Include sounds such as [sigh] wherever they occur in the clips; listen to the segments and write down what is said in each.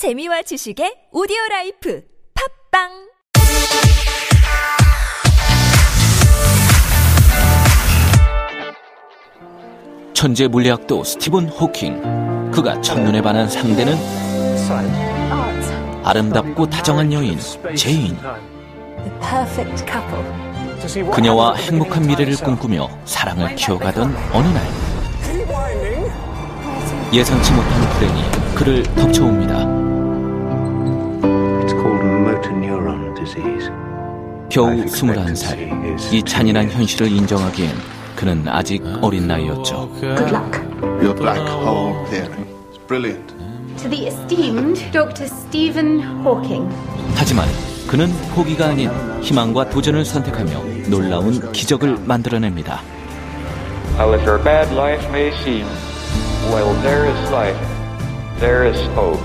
재미와 지식의 오디오 라이프 팟빵 천재 물리학도 스티븐 호킹. 그가 첫눈에 반한 상대는 아름답고 다정한 여인 제인. 그녀와 행복한 미래를 꿈꾸며 사랑을 키워가던 어느 날 예상치 못한 불행이 그를 덮쳐옵니다. 겨우 21살. 이 잔인한 현실을 인정하기엔 그는 아직 어린 나이였죠. Good luck. Your black hole theory. It's brilliant. To the esteemed Dr. Stephen Hawking. 하지만 그는 포기가 아닌 희망과 도전을 선택하며 놀라운 기적을 만들어냅니다. However bad life may seem, while there is life, there is hope.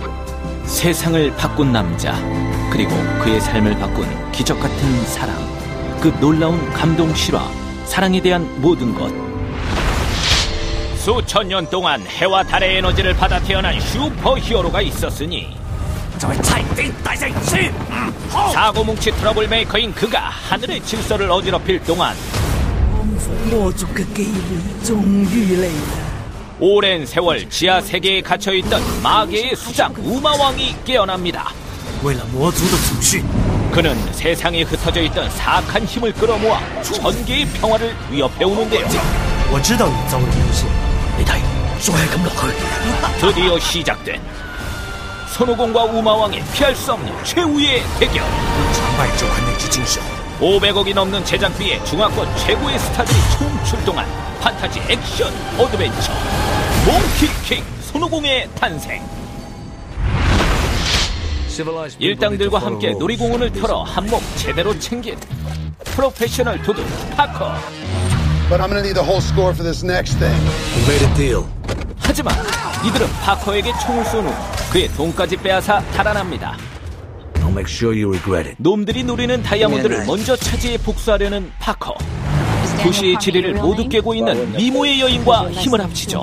세상을 바꾼 남자 그리고 그의 삶을 바꾼 기적 같은 사랑 그 놀라운 감동 실화 사랑에 대한 모든 것. 수천 년 동안 해와 달의 에너지를 받아 태어난 슈퍼 히어로가 있었으니 사고 뭉치 트러블 메이커인 그가 하늘의 질서를 어지럽힐 동안 오랜 세월 지하 세계에 갇혀 있던 마계의 수장 우마왕이 깨어납니다. 그는 세상에 흩어져 있던 사악한 힘을 끌어모아 전개의 평화를 위협해 오는데요. 드디어 시작된 손오공과 우마왕의 피할 수 없는 최후의 대결. 500억이 넘는 제작비에 중화권 최고의 스타들이 총출동한 판타지 액션 어드벤처 몽키킹 손오공의 탄생 일당들과 함께 놀이공원을 털어 한몫 제대로 챙긴 프로페셔널 도둑 파커. But I'm gonna need the whole score for this next thing. 하지만 이들은 파커에게 총을 쏜 후 그의 돈까지 빼앗아 달아납니다. 놈들이 노리는 다이아몬드를 먼저 차지해 복수하려는 파커. 도시의 지리를 모두 깨고 있는 미모의 여인과 힘을 합치죠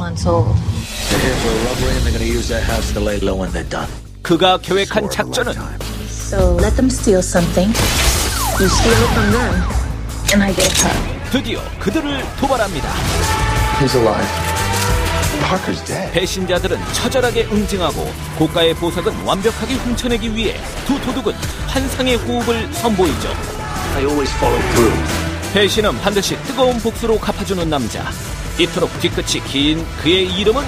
그가 계획한 작전은 So let them steal something. You steal it from them, and I get her. 드디어 그들을 도발합니다 He's alive. Parker's dead. 배신자들은 처절하게 응징하고 고가의 보석은 완벽하게 훔쳐내기 위해 두 도둑은 환상의 호흡을 선보이죠. I always follow through. 배신은 반드시 뜨거운 복수로 갚아주는 남자. 이토록 뒤끝이 긴 그의 이름은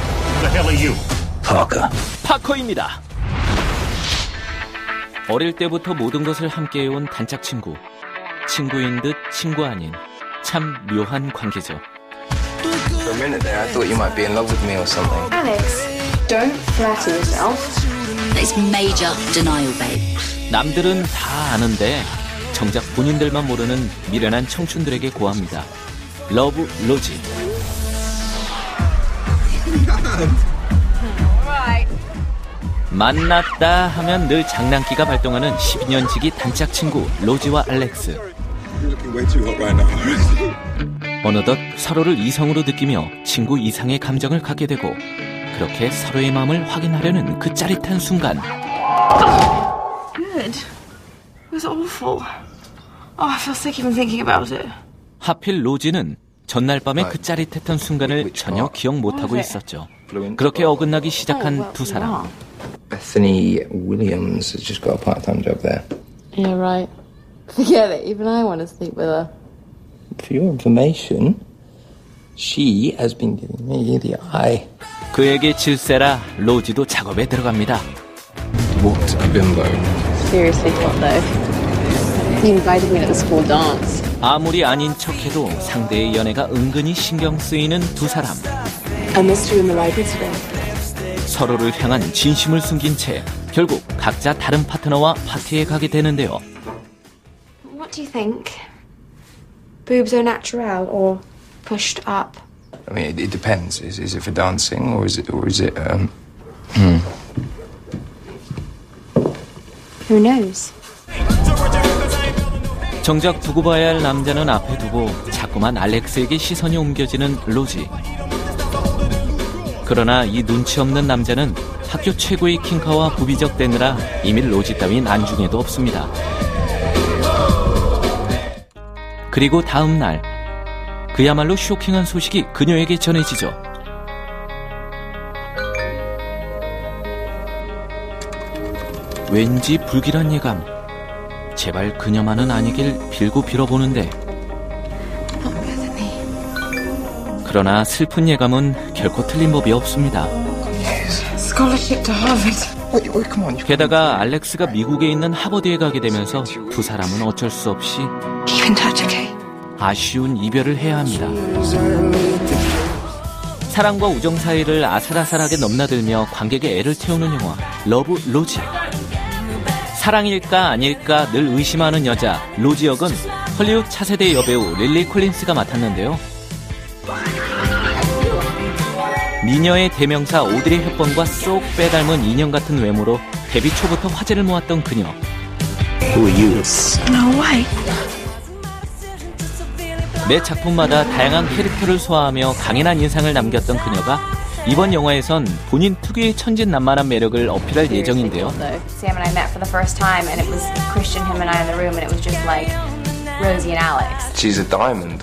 Parker. 파커입니다. 어릴 때부터 모든 것을 함께해온 단짝 친구. 친구인 듯 친구 아닌 참 묘한 관계죠. For a minute there, I thought you might be in love with me or something. Alex, don't flatter yourself. It's major denial, babe. 남들은 다 아는데 정작 본인들만 모르는 미련한 청춘들에게 고합니다. 러브 로지. 만났다 하면 늘 장난기가 발동하는 12년지기 단짝 친구 로지와 알렉스. 어느덧 서로를 이성으로 느끼며 친구 이상의 감정을 갖게 되고 그렇게 서로의 마음을 확인하려는 그 짜릿한 순간 Good. It was awful. Oh, I feel sick even thinking about it. 하필 로지는 전날 밤의 그 짜릿했던 순간을 전혀 기억 못하고 있었죠. 그렇게 어긋나기 시작한 두 사람. Bethany Williams has just got a part-time job there. Yeah, right. Forget it. Even I want to sleep with her. For your information, she has been giving me the eye. 그에게 질세라 로지도 작업에 들어갑니다. What a bimbo. Seriously, what though? He invited me to the school dance. 아무리 아닌 척해도 상대의 연애가 은근히 신경 쓰이는 두 사람. I missed you in the library today. 서로를 향한 진심을 숨긴 채 결국 각자 다른 파트너와 파티에 가게 되는데요. What do you think? Boobs are natural or pushed up? I mean, it, it depends. Is, is it for dancing or is it or is it um? Who knows? 정작 두고 봐야 할 남자는 앞에 두고 자꾸만 알렉스에게 시선이 옮겨지는 로지. 그러나 이 눈치 없는 남자는 학교 최고의 킹카와 부비적 대느라 이미 로지 따윈 안중에도 없습니다. 그리고 다음 날 그야말로 쇼킹한 소식이 그녀에게 전해지죠. 왠지 불길한 예감. 제발 그녀만은 아니길 빌고 빌어보는데. 그러나 슬픈 예감은 결코 틀린 법이 없습니다. 게다가 알렉스가 미국에 있는 하버드에 가게 되면서 두 사람은 어쩔 수 없이? 아쉬운 이별을 해야 합니다. 사랑과 우정 사이를 아슬아슬하게 넘나들며 관객의 애를 태우는 영화 러브 로지. 사랑일까 아닐까 늘 의심하는 여자 로지 역은 헐리우드 차세대 여배우 릴리 콜린스가 맡았는데요. 미녀의 대명사 오드리 헵번과 쏙 빼닮은 인형 같은 외모로 데뷔 초부터 화제를 모았던 그녀. Who you? No way. 매 작품마다 다양한 캐릭터를 소화하며 강인한 인상을 남겼던 그녀가 이번 영화에선 본인 특유의 천진난만한 매력을 어필할 예정인데요. Sam and I met for the first time, and it was Christian, him, and I in the room, and it was just like Rosie and Alex. She's a diamond.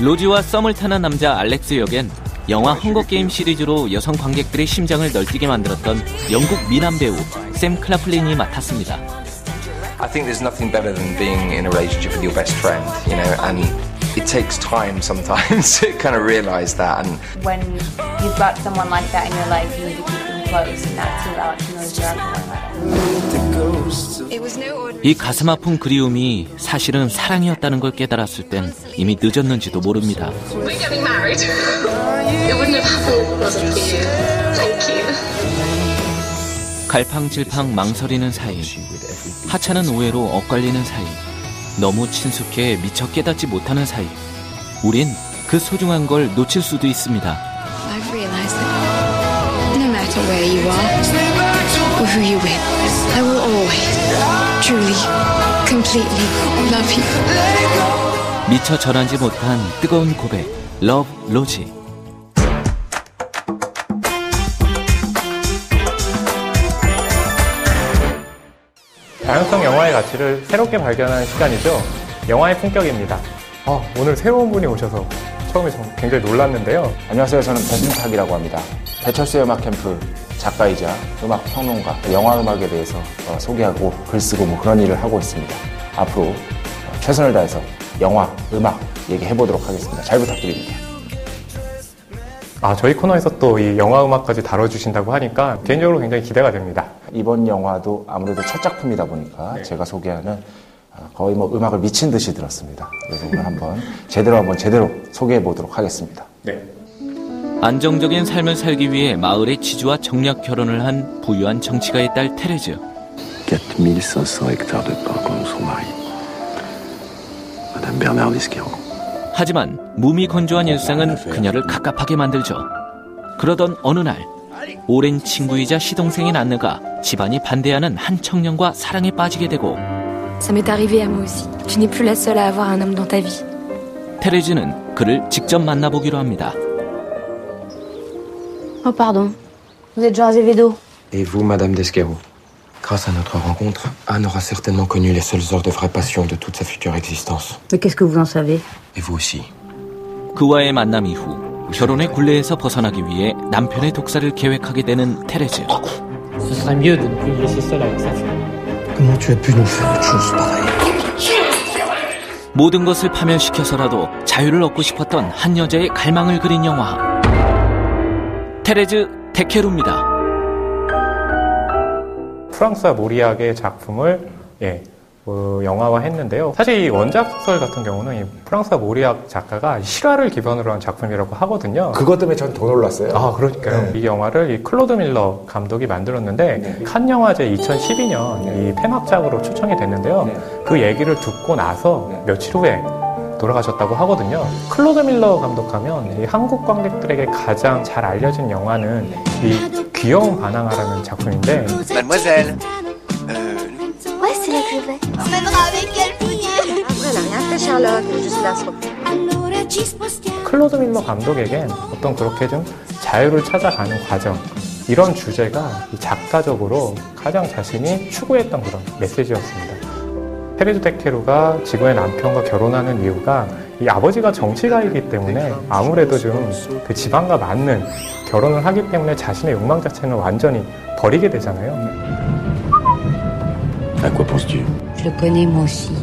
로지와 썸을 타는 남자 알렉스 역엔 영화 헝거게임 시리즈로 여성 관객들의 심장을 널뛰게 만들었던 영국 미남 배우 샘 클라플린이 맡았습니다. I think there's nothing better than being in a relationship with your best friend, you know, and it takes time sometimes to kind of realize that. And When you've got someone like that in your life, you need to keep them close, and that's who Alex and Rosie are 이 가슴 아픈 그리움이 사실은 사랑이었다는 걸 깨달았을 땐 이미 늦었는지도 모릅니다. 갈팡질팡 망설이는 사이, 하찮은 오해로 엇갈리는 사이, 너무 친숙해 미처 깨닫지 못하는 사이, 우린 그 소중한 걸 놓칠 수도 있습니다. Or who you're with, I will always, truly, completely love you. 미처 전하지 못한 뜨거운 고백, 러브 로지. 다양성 영화의 가치를 새롭게 발견하는 시간이죠. 영화의 품격입니다. 아, 오늘 새로운 분이 오셔서 처음에 좀 굉장히 놀랐는데요. 안녕하세요. 저는 배순탁이라고 합니다. 배철수의 음악 캠프 작가이자 음악 평론가, 영화 음악에 대해서 어, 소개하고 글 쓰고 뭐 그런 일을 하고 있습니다. 앞으로 어, 최선을 다해서 영화, 음악 얘기해 보도록 하겠습니다. 잘 부탁드립니다. 아, 저희 코너에서 또 이 영화 음악까지 다뤄주신다고 하니까 개인적으로 굉장히 기대가 됩니다. 이번 영화도 아무래도 첫 작품이다 보니까 제가 소개하는 어, 거의 뭐 음악을 미친 듯이 들었습니다. 그래서 오늘 한번 제대로 한번 제대로 소개해 보도록 하겠습니다. 네. 안정적인 삶을 살기 위해 마을의 지주와 정략 결혼을 한 부유한 정치가의 딸 테레즈. 4500 hectares de parc comme son mari. Madame Bernard Desqueraux. 하지만 몸이 건조한 일상은 그녀를 갑갑하게 만들죠. 그러던 어느 날 오랜 친구이자 시동생인 안느가 집안이 반대하는 한 청년과 사랑에 빠지게 되고 Ça m'est arrivé à moi aussi. Tu n'es plus la seule à avoir un homme dans ta vie. 테레즈는 그를 직접 만나보기로 합니다. Oh, pardon. Vous êtes Jean Azevedo Et vous, Madame Desqueraux Grâce à notre rencontre, Anne aura certainement connu les seules heures de vraie passion de toute sa future existence. Mais qu'est-ce que vous en savez Et vous aussi. 그와의 만남 이후 결혼의 굴레에서 벗어나기 위해 남편의 독사를 계획하게 되는 테레즈. Ce serait mieux de ne plus le laisser seul avec sa femme. Comment tu as pu nous faire une chose pareille 모든 것을 파멸시켜서라도 자유를 얻고 싶었던 한 여자의 갈망을 그린 영화. 테레즈 데케루입니다. 프랑수아 모리악의 작품을 예, 어, 영화화했는데요. 사실 이 원작 소설 같은 경우는 이 프랑수아 모리악 작가가 실화를 기반으로 한 작품이라고 하거든요. 그것 때문에 전 더 놀랐어요. 아, 그러니까요. 이 영화를 이 클로드 밀러 감독이 만들었는데 칸 영화제 2012년 이 폐막작으로 초청이 됐는데요. 그 얘기를 듣고 나서 며칠 후에 돌아가셨다고 하거든요. 클로드 밀러 감독하면 이 한국 관객들에게 가장 잘 알려진 영화는 이 귀여운 반항아라는 작품인데 Mademoiselle Ouais, c'est je vais. On mènera avec elle, Pouillet. Après, elle a rien fait, est juste se 클로드 밀러 감독에겐 어떤 그렇게 좀 자유를 찾아가는 과정 이런 주제가 작가적으로 가장 자신이 추구했던 그런 메시지였습니다. 테레즈 데케루가 지구의 남편과 결혼하는 이유가 이 아버지가 정치가이기 때문에 아무래도 좀 그 지방과 맞는 결혼을 하기 때문에 자신의 욕망 자체는 완전히 버리게 되잖아요. À quoi penses-tu Je le connais moi aussi.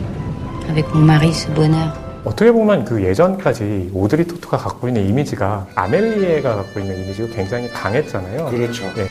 Avec mon mari, ce bonheur. 어떻게 보면 그 예전까지 오드리 토트가 갖고 있는 이미지가 아멜리에가 갖고 있는 이미지가 굉장히 강했잖아요. 그렇죠. 네.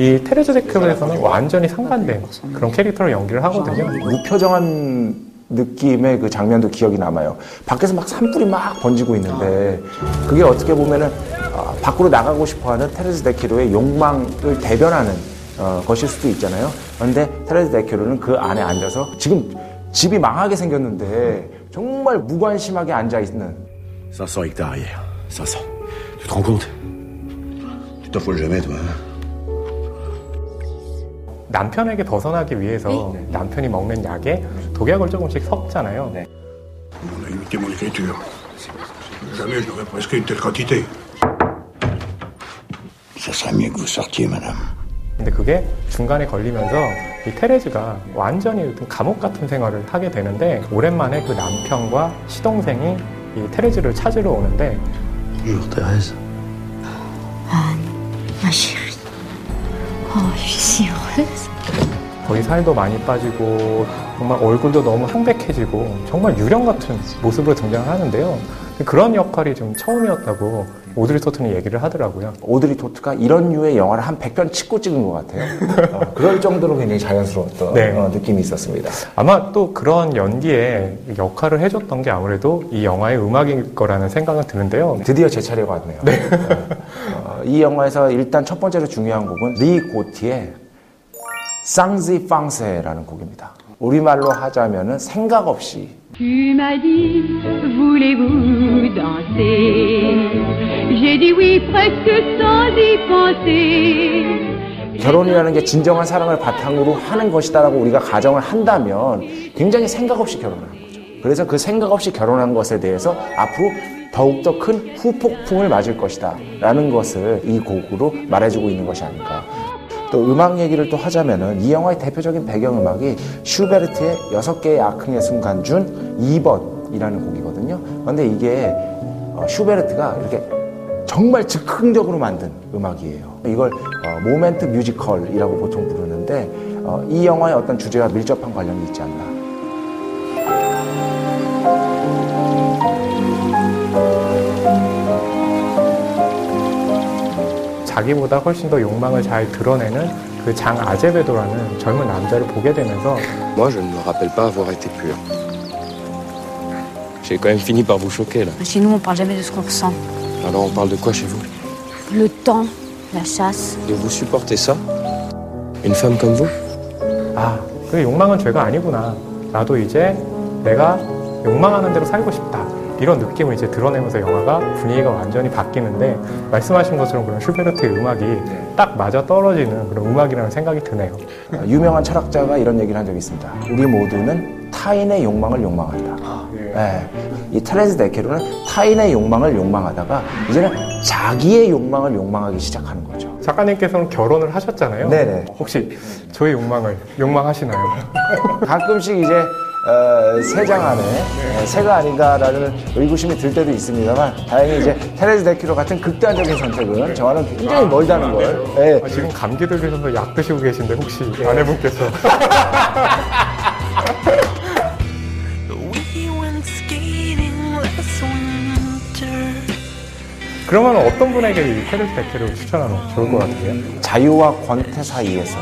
이 테레즈 데크에서는 완전히 상반된 그런 캐릭터로 연기를 하거든요. 무표정한 느낌의 그 장면도 기억이 남아요. 밖에서 막 산불이 막 번지고 있는데 그게 어떻게 보면은 어, 밖으로 나가고 싶어하는 테레즈 데키로의 욕망을 대변하는 어, 것일 수도 있잖아요. 그런데 테레즈 데키로는 그 안에 앉아서 지금 집이 망하게 생겼는데 정말 무관심하게 앉아 있는 500 hectares hier. 500. Tu te rends compte Tu t'en fous jamais, toi. hein 남편에게 벗어나기 위해서 남편이 먹는 약에 독약을 조금씩 섞잖아요. Madame. 근데 그게 중간에 걸리면서 이 테레즈가 완전히 감옥 같은 생활을 하게 되는데 오랜만에 그 남편과 시동생이 이 테레즈를 찾으러 오는데 Thérèse. Ma suis si heureuse. 거의 살도 많이 빠지고 정말 얼굴도 너무 황백해지고 정말 유령 같은 모습으로 등장을 하는데요. 그런 역할이 좀 처음이었다고 오드리 토튼이 얘기를 하더라고요. 오드리 토트가 이런 류의 영화를 한 100편 찍고 찍은 것 같아요. [laughs] 어, 그럴 정도로 굉장히 자연스러웠던 네. 어, 느낌이 있었습니다. 아마 또 그런 연기에 역할을 해줬던 게 아무래도 이 영화의 음악일 거라는 생각은 드는데요. 드디어 제 차례가 왔네요. 어, 이 영화에서 일단 첫 번째로 중요한 곡은 리 고티의 쌍지 팡세라는 곡입니다. 우리말로 하자면은 생각 없이 Tu m'as dit, voulez-vous danser J'ai dit oui presque sans y penser. 결혼이라는 게 진정한 사랑을 바탕으로 하는 것이다라고 우리가 가정을 한다면 굉장히 생각 없이 결혼하는 거죠. 그래서 그 생각 없이 결혼한 것에 대해서 앞으로 더욱더 큰 후폭풍을 맞을 것이다 라는 것을 이 곡으로 말해주고 있는 것이 아닌가. 또 음악 얘기를 또 하자면은 이 영화의 대표적인 배경음악이 슈베르트의 여섯 개의 아흥의 순간 중 2번이라는 곡이거든요. 그런데 이게 어, 슈베르트가 이렇게 정말 즉흥적으로 만든 음악이에요. 이걸 어, 모멘트 뮤지컬이라고 보통 부르는데 어, 이 영화의 어떤 주제와 밀접한 관련이 있지 않나. 자기보다 훨씬 더 욕망을 잘 드러내는 그 장 아제베도라는 젊은 남자를 보게 되면서 Moi, je ne me rappelle pas avoir été pur. J'ai quand même fini par vous choquer là. Chez nous, on parle jamais de ce qu'on ressent. Alors on parle de quoi chez vous Le temps, la chasse. Et vous supportez ça Une femme comme vous 아, 그 욕망은 죄가 아니구나. 나도 이제 내가 욕망하는 대로 살고 싶다. 이런 느낌을 이제 드러내면서 영화가 분위기가 완전히 바뀌는데 말씀하신 것처럼 그런 슈베르트의 음악이 딱 맞아 떨어지는 그런 음악이라는 생각이 드네요. 어, 유명한 철학자가 이런 얘기를 한 적이 있습니다. 우리 모두는 타인의 욕망을 욕망한다. 네. 이 테레스 데케로는 타인의 욕망을 욕망하다가 이제는 자기의 욕망을 욕망하기 시작하는 거죠. 작가님께서는 결혼을 하셨잖아요. 네네. 혹시 저의 욕망을 욕망하시나요? 가끔씩 이제 어, 새장 안에 어, 새가 아닌가라는 의구심이 들 때도 있습니다만 다행히 이제 테레스 데키로 같은 극단적인 선택은 저와는 굉장히 멀다는 걸. 예. 아, 지금 감기 들리셔서 약 드시고 계신데 혹시 아내분께서 [laughs] 그러면 어떤 분에게 이 테레스 데키를 추천하면 좋을 것 같아요? 자유와 권태 사이에서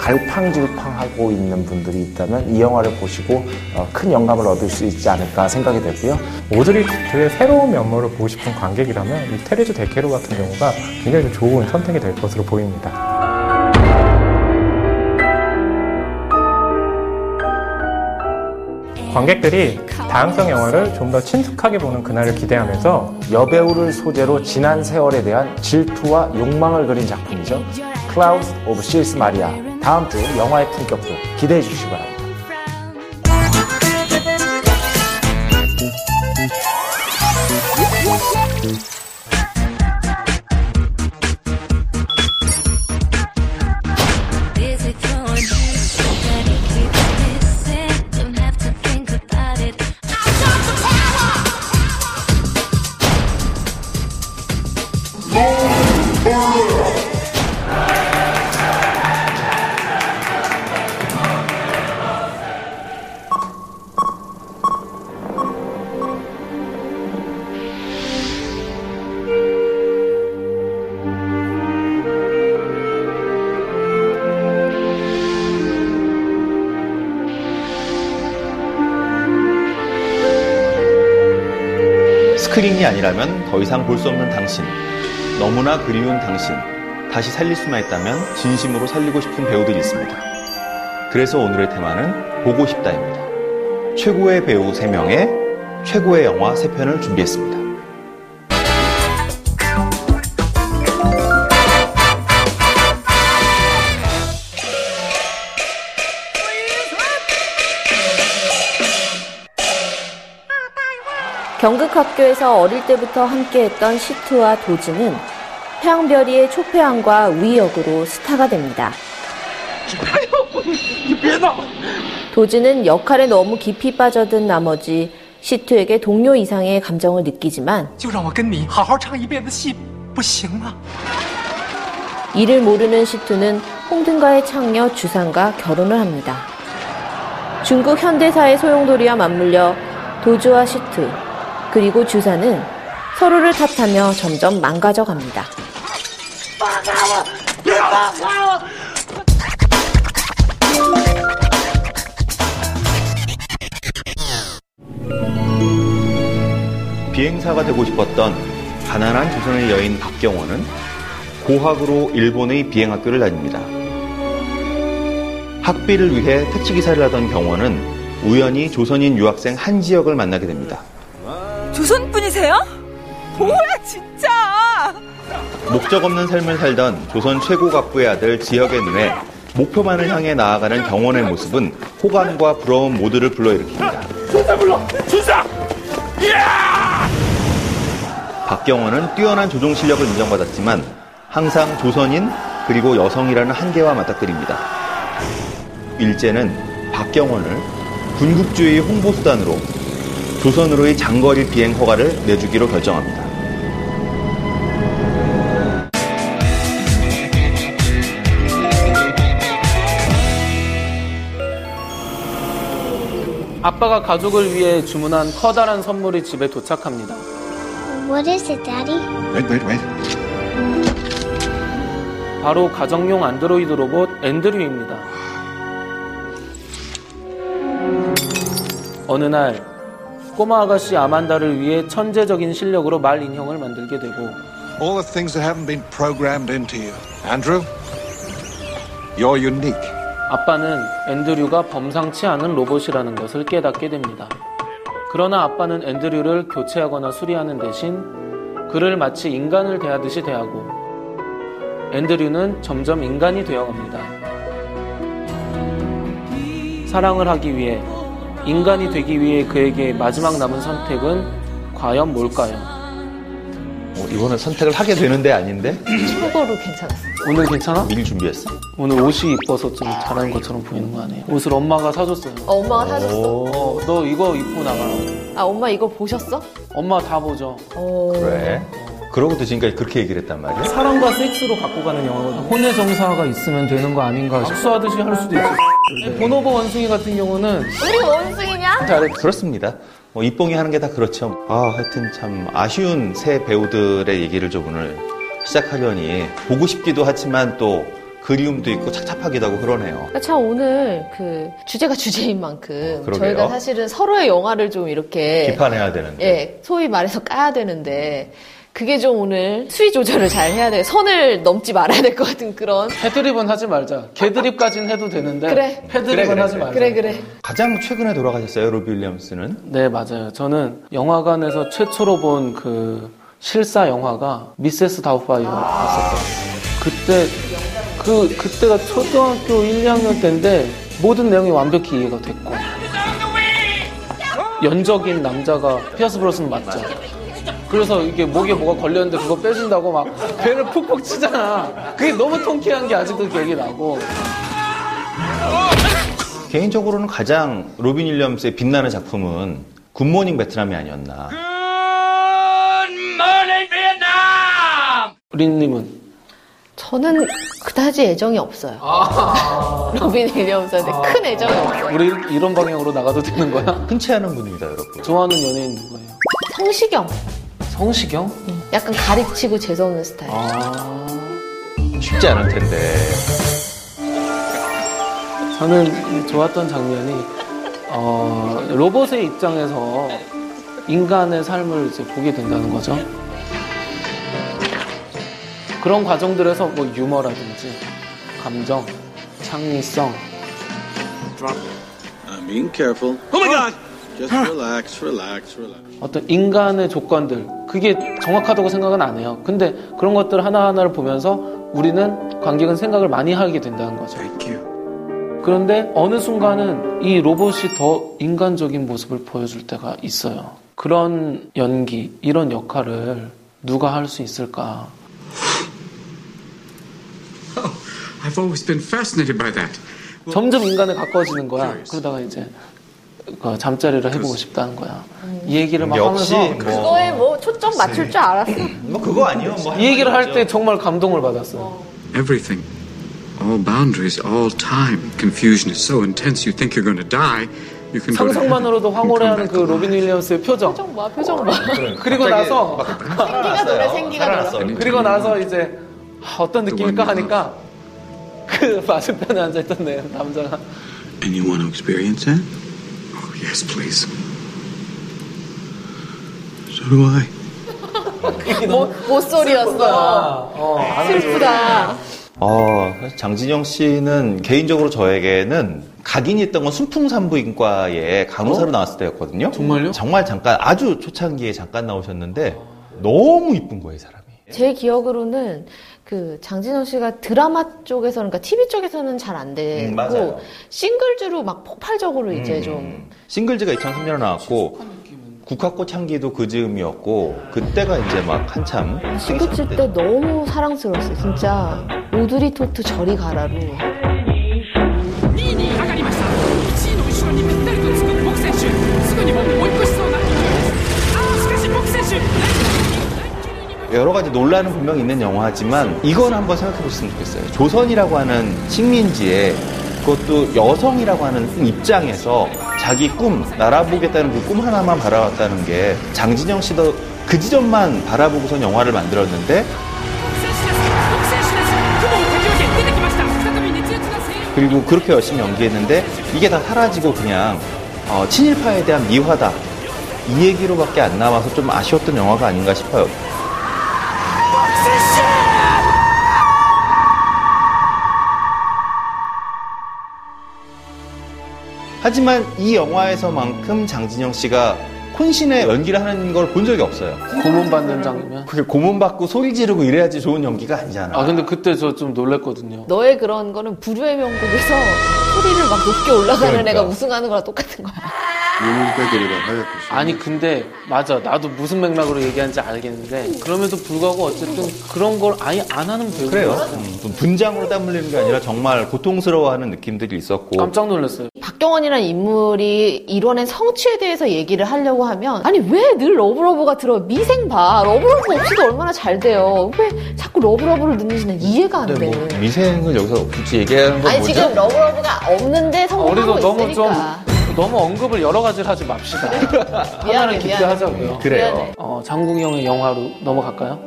갈팡질팡하고 있는 분들이 있다면 이 영화를 보시고 어, 큰 영감을 얻을 수 있지 않을까 생각이 되고요. 오드리 토트의 새로운 면모를 보고 싶은 관객이라면 이 테레즈 데케로 같은 경우가 굉장히 좀 좋은 선택이 될 것으로 보입니다. 관객들이 다양성 영화를 좀 더 친숙하게 보는 그날을 기대하면서 여배우를 소재로 지난 세월에 대한 질투와 욕망을 그린 작품이죠. 클라우즈 오브 실스 마리아. 다음 주 영화의 품격도 기대해 주시기 바랍니다. 아니라면 더 이상 볼 수 없는 당신. 너무나 그리운 당신. 다시 살릴 수만 있다면 진심으로 살리고 싶은 배우들이 있습니다. 그래서 오늘의 테마는 보고 싶다입니다. 최고의 배우 3명의 최고의 영화 3편을 준비했습니다. 경극학교에서 어릴 때부터 함께했던 시트와 도지는 태양별이의 초패함과 우이역으로 스타가 됩니다. 도지는 역할에 너무 깊이 빠져든 나머지 시트에게 동료 이상의 감정을 느끼지만 이를 모르는 시트는 홍등가의 창녀 주상과 결혼을 합니다. 중국 현대사의 소용돌이와 맞물려 도주와 시트, 그리고 주사는 서로를 탓하며 점점 망가져 갑니다. 비행사가 되고 싶었던 가난한 조선의 여인 박경원은 고학으로 일본의 비행학교를 다닙니다. 학비를 위해 택시기사를 하던 경원은 우연히 조선인 유학생 한지혁을 만나게 됩니다. 조선 분이세요? 뭐야 진짜? 목적 없는 삶을 살던 조선 최고 갑부의 아들 지혁의 눈에 목표만을 향해 나아가는 경원의 모습은 호감과 부러움 모두를 불러일으킵니다. 주사 불러! 주사! 박경원은 뛰어난 조종 실력을 인정받았지만 항상 조선인 그리고 여성이라는 한계와 맞닥뜨립니다. 일제는 박경원을 군국주의 홍보수단으로 조선으로의 장거리 비행 허가를 내주기로 결정합니다. 아빠가 가족을 위해 주문한 커다란 선물이 집에 도착합니다. What is it, Daddy? Wait, wait, wait. 바로 가정용 안드로이드 로봇 앤드류입니다. 어느 날 꼬마 아가씨 아만다를 위해 천재적인 실력으로 말 인형을 만들게 되고 All the things that haven't been programmed into you. Andrew, you're unique. 아빠는 앤드류가 범상치 않은 로봇이라는 것을 깨닫게 됩니다. 그러나 아빠는 앤드류를 교체하거나 수리하는 대신 그를 마치 인간을 대하듯이 대하고 앤드류는 점점 인간이 되어갑니다. 사랑을 하기 위해 인간이 되기 위해 그에게 마지막 남은 선택은 과연 뭘까요? 어, 이거는 선택을 하게 되는데 아닌데? 참고로 괜찮았어. 오늘 괜찮아? 미리 준비했어? 오늘 옷이 이뻐서 좀 잘하는 것처럼 보이는 거 아니에요? 옷을 엄마가 사줬어요. 어, 엄마가 사줬어? 어, 너 이거 입고 나가. 아, 엄마 이거 보셨어? 엄마 다 보죠. 어... 그래? 그러고도 지금까지 그렇게 얘기를 했단 말이야? 사랑과 섹스로 갖고 가는 영화거든. 혼의 정사가 있으면 되는 거 아닌가. 식수하듯이 할 수도 있지. 보노보 원숭이 같은 경우는 우리 원숭이냐? 잘 그렇습니다. 뭐 이뽕이 하는 게 다 그렇죠. 아, 하여튼 참 아쉬운 새 배우들의 얘기를 좀 오늘 시작하려니 보고 싶기도 하지만 또 그리움도 있고 착잡하기도 하고 그러네요. 그러니까 참 오늘 그 주제가 [laughs] 주제인 만큼 그러게요. 저희가 사실은 서로의 영화를 좀 이렇게 비판해야 되는데. 예, 소위 말해서 까야 되는데 그게 좀 오늘 수위 조절을 잘 해야 돼. 선을 넘지 말아야 될 것 같은 그런. 패드립은 하지 말자. 개드립까지는 해도 되는데. 그래. 패드립은 그래, 그래, 하지. 말자. 그래 그래. 가장 최근에 돌아가셨어요, 로비 윌리엄스는? 네, 맞아요. 저는 영화관에서 최초로 본 그 실사 영화가 미세스 다우파이어 봤었거든요. 그때 그 그때가 초등학교 1, 2학년 때인데 모든 내용이 완벽히 이해가 됐고 연적인 남자가 피어스 브로스넌 맞죠. 그래서 이게 목에 뭐가 걸렸는데 그거 빼준다고 막 배를 푹푹 치잖아. 그게 너무 통쾌한 게 아직도 기억이 나고. 개인적으로는 가장 로빈 윌리엄스의 빛나는 작품은 굿모닝 베트남이 아니었나. 우리님은 저는 그다지 애정이 없어요. [laughs] 로빈 윌리엄스한테 큰 애정이 없어요. 우리 이런 방향으로 나가도 되는 거야? 흔치 않은 분입니다, 여러분. 좋아하는 연예인 누구예요? 성시경. 성시경? 약간 가르치고 재수없는 스타일. 쉽지 않을 텐데. 저는 좋았던 장면이 어, 로봇의 입장에서 인간의 삶을 이제 보게 된다는 거죠. 그런 과정들에서 뭐 유머라든지 감정, 창의성, being careful. Oh my god! Just relax, relax, relax. 어떤 인간의 조건들 그게 정확하다고 생각은 안 해요. 근데 그런 것들 하나하나를 보면서 우리는 관객은 생각을 많이 하게 된다는 거죠. 그런데 어느 순간은 이 로봇이 더 인간적인 모습을 보여줄 때가 있어요. 그런 연기, 이런 역할을 누가 할 수 있을까? I've always been fascinated by that. 점점 인간에 가까워지는 거야. 그러다가 이제 그 잠자리를 해보고 싶다는 거야. 이 얘기를 막 역시 하면서 뭐- 그거에 뭐 초점 맞출 줄 알았어. 뭐 그거 아니요. 뭐이 얘기를 할때 정말 감동을 받았어 요. Everything. All boundaries, all time. Confusion is so intense you think you're going to die. You can go to 상상만으로도 황홀해하는 그 로빈 윌리엄스의 표정. 표정 봐, 표정 봐. 그리고 갑자기 나서 생기가 노래, 생기가 살아났어. 노래. 그리고 나서 이제 아, 어떤 느낌일까 하니까 그 [laughs] 맞은편에 앉아있던 내 남자가 And you want to experience that? Yes, please. So do I. [laughs] 모, 모쏠이었어. 어, 슬프다. 어, 사실 장진영 씨는 개인적으로 저에게는 각인이 있던 건 순풍산부인과에 간호사로 나왔을 때였거든요. 정말요? 정말 잠깐 아주 초창기에 잠깐 나오셨는데 너무 이쁜 거예요, 이 사람이. 제 기억으로는 그 장진영 씨가 드라마 쪽에서 그러니까 TV 쪽에서는 잘 안 되고 음. 싱글즈로 막 폭발적으로 이제 음. 좀 싱글즈가 2003년에 나왔고 국화꽃 향기도 그 즈음이었고 그때가 이제 막 한참 싱글즈 때 너무 사랑스러웠어요. 진짜 오드리 토트 저리 가라로. 여러 가지 논란은 분명히 있는 영화지만 이건 한번 생각해 보셨으면 좋겠어요. 조선이라고 하는 식민지에 그것도 여성이라고 하는 입장에서 자기 꿈, 날아보겠다는 그 꿈 하나만 바라봤다는 게 장진영 씨도 그 지점만 바라보고선 영화를 만들었는데 그리고 그렇게 열심히 연기했는데 이게 다 사라지고 그냥 어, 친일파에 대한 미화다 이 얘기로밖에 안 남아서 좀 아쉬웠던 영화가 아닌가 싶어요. 하지만 이 영화에서만큼 장진영 씨가 혼신의 연기를 하는 걸 본 적이 없어요. 고문 받는 장면. 그게 고문 받고 소리 지르고 이래야지 좋은 연기가 아니잖아. 아 근데 그때 저 좀 놀랬거든요. 너의 그런 거는 부류의 명곡에서 소리를 막 높게 올라가는 그러니까. 애가 우승하는 거랑 똑같은 거야. 아니 근데 맞아 나도 무슨 맥락으로 얘기하는지 알겠는데 그럼에도 불구하고 어쨌든 그런 걸 아예 안 하는 배우가 그래요. 음, 좀 분장으로 땀 흘리는 게 아니라 정말 고통스러워하는 느낌들이 있었고. 깜짝 놀랐어요. 박경원이라는 인물이 이뤄낸 성취에 대해서 얘기를 하려고 하면 아니 왜 늘 love love가 들어 미생 봐 love love 없이도 얼마나 잘 돼요 왜 자꾸 love love를 넣는지는 이해가 안 돼. 근데 뭐 미생을 여기서 굳이 얘기하는 건 아니 뭐죠? 지금 love love가 없는데 성공하고 우리도 너무 좀 있으니까. 너무 언급을 여러 가지를 하지 맙시다. 하나를 깊게 미안해. 하자고요. 그래요. 어, 장국영의 영화로 넘어갈까요?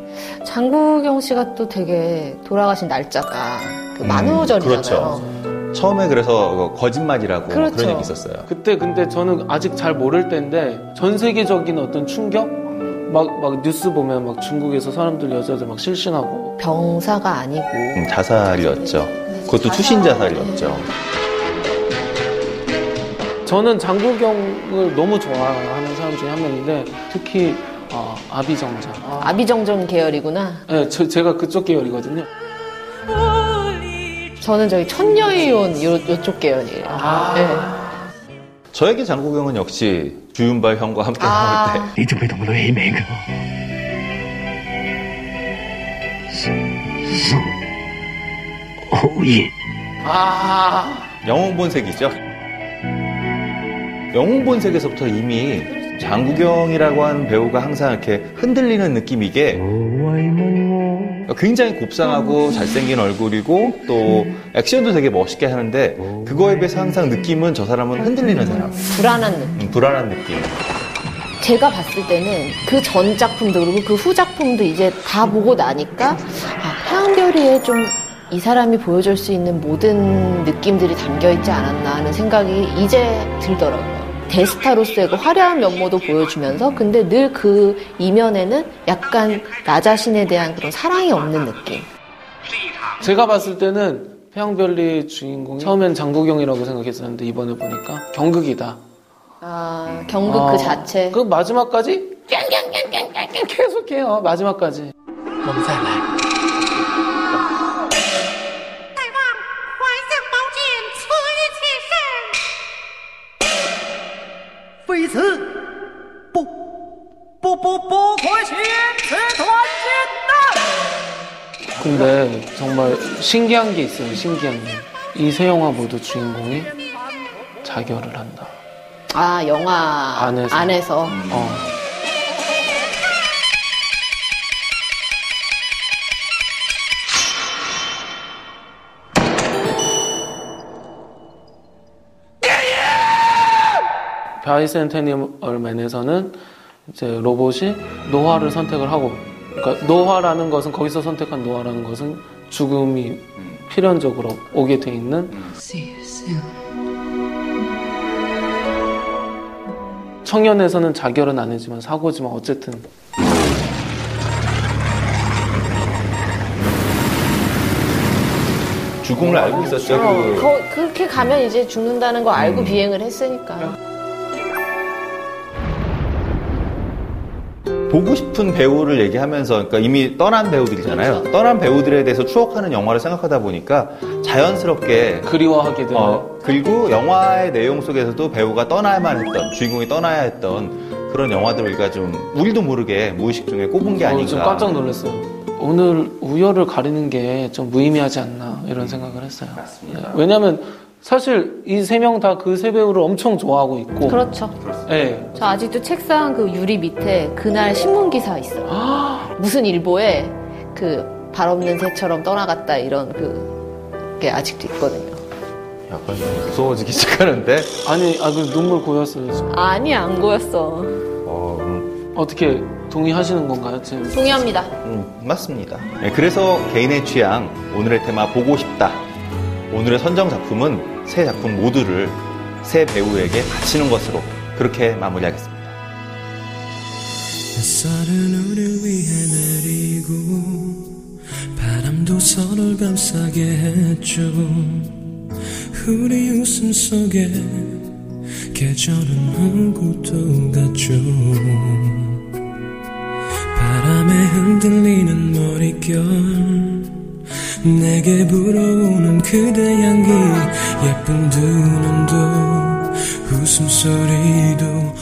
장국영 씨가 또 되게 돌아가신 날짜가 그 음, 만우절이잖아요. 그렇죠. 처음에 그래서 그거 거짓말이라고 그렇죠. 그런 얘기 있었어요. 그때 근데 저는 아직 잘 모를 때인데 전 세계적인 어떤 충격? 막, 막 뉴스 보면 막 중국에서 사람들, 여자들 막 실신하고. 병사가 아니고 음, 자살이었죠. 그것도 추신 자살이었죠. 저는 장국영을 너무 좋아하는 사람 중에 한 명인데 특히 어, 아비정자. 아비정전 계열이구나. 네, 저, 제가 그쪽 계열이거든요. 저는 저기 천녀유혼 요쪽 계열이에요. 아. 네. 저에게 장국영은 역시 주윤발 형과 함께 아. 나올 때. 리드 비디오로 에이 메이크업. 아. 영웅본색이죠. 영웅본색에서부터 이미 장국영이라고 하는 배우가 항상 이렇게 흔들리는 느낌이게 굉장히 곱상하고 잘생긴 얼굴이고 또 액션도 되게 멋있게 하는데 그거에 비해서 항상 느낌은 저 사람은 흔들리는 사람. 불안한 느낌. 음, 불안한 느낌. 제가 봤을 때는 그 전 작품도 그리고 그 후 작품도 이제 다 보고 나니까 아, 태양별이에 좀이 사람이 보여줄 수 있는 모든 느낌들이 담겨 있지 않았나 하는 생각이 이제 들더라고요. 대스타로서의 그 화려한 면모도 보여주면서 근데 늘 그 이면에는 약간 나 자신에 대한 그런 사랑이 없는 느낌. 제가 봤을 때는 태양별리 주인공이 처음엔 장국영이라고 생각했었는데 이번에 보니까 경극이다. 아 경극 그 아, 그 자체. 그 마지막까지 계속해요 마지막까지. 몸살날. 근데 정말 신기한 게 있어요. 신기한 게. 이세 영화 모두 주인공이 자결을 한다. 아, 영화 안에서. 안에서. 어. 바이센테니얼맨에서는 이제 로봇이 노화를 선택을 하고, 그러니까 노화라는 것은 거기서 선택한 노화라는 것은 죽음이 필연적으로 오게 돼 있는 청년에서는 자결은 아니지만 사고지만 어쨌든 죽음을 알고 있었죠. 어, 그 거- 그렇게 가면 이제 죽는다는 거 알고 비행을 했으니까. 보고 싶은 배우를 얘기하면서 그러니까 이미 떠난 배우들이잖아요. 떠난 배우들에 대해서 추억하는 영화를 생각하다 보니까 자연스럽게 그리워하게 되는 어, 그리고 영화의 내용 속에서도 배우가 떠나야만 했던 주인공이 떠나야 했던 그런 영화들을 우리가 좀 우리도 모르게 무의식 중에 꼽은 게 저는 아닌가. 좀 깜짝 놀랐어요. 오늘 우열을 가리는 게 좀 무의미하지 않나 이런 생각을 했어요. 네. 왜냐하면 사실 이 세 명 다 그 세 배우를 엄청 좋아하고 있고. 그렇죠. 네. 저 아직도 책상 그 유리 밑에 그날 신문 기사 있어요. 무슨 일보에 그 발 없는 새처럼 떠나갔다 이런 그 게 아직도 있거든요. 약간 무서워지기 [laughs] 시작하는데. 아니, 아, 그 눈물 고였어요. 지금. 아니 안 고였어. 어, 음, 어떻게 동의하시는 건가요, 지금? 동의합니다. 음, 맞습니다. 네, 그래서 개인의 취향 오늘의 테마 보고 싶다. 오늘의 선정 작품은 세 작품 모두를 세 배우에게 바치는 것으로 그렇게 마무리하겠습니다. 햇살은 우릴 위해 내리고 바람도 서로를 감싸게 했죠 우리 웃음 속에 계절은 오고도 갔죠 바람에 흔들리는 머릿결 내게 불어오는 그대 향기 예쁜 두 눈도 웃음소리도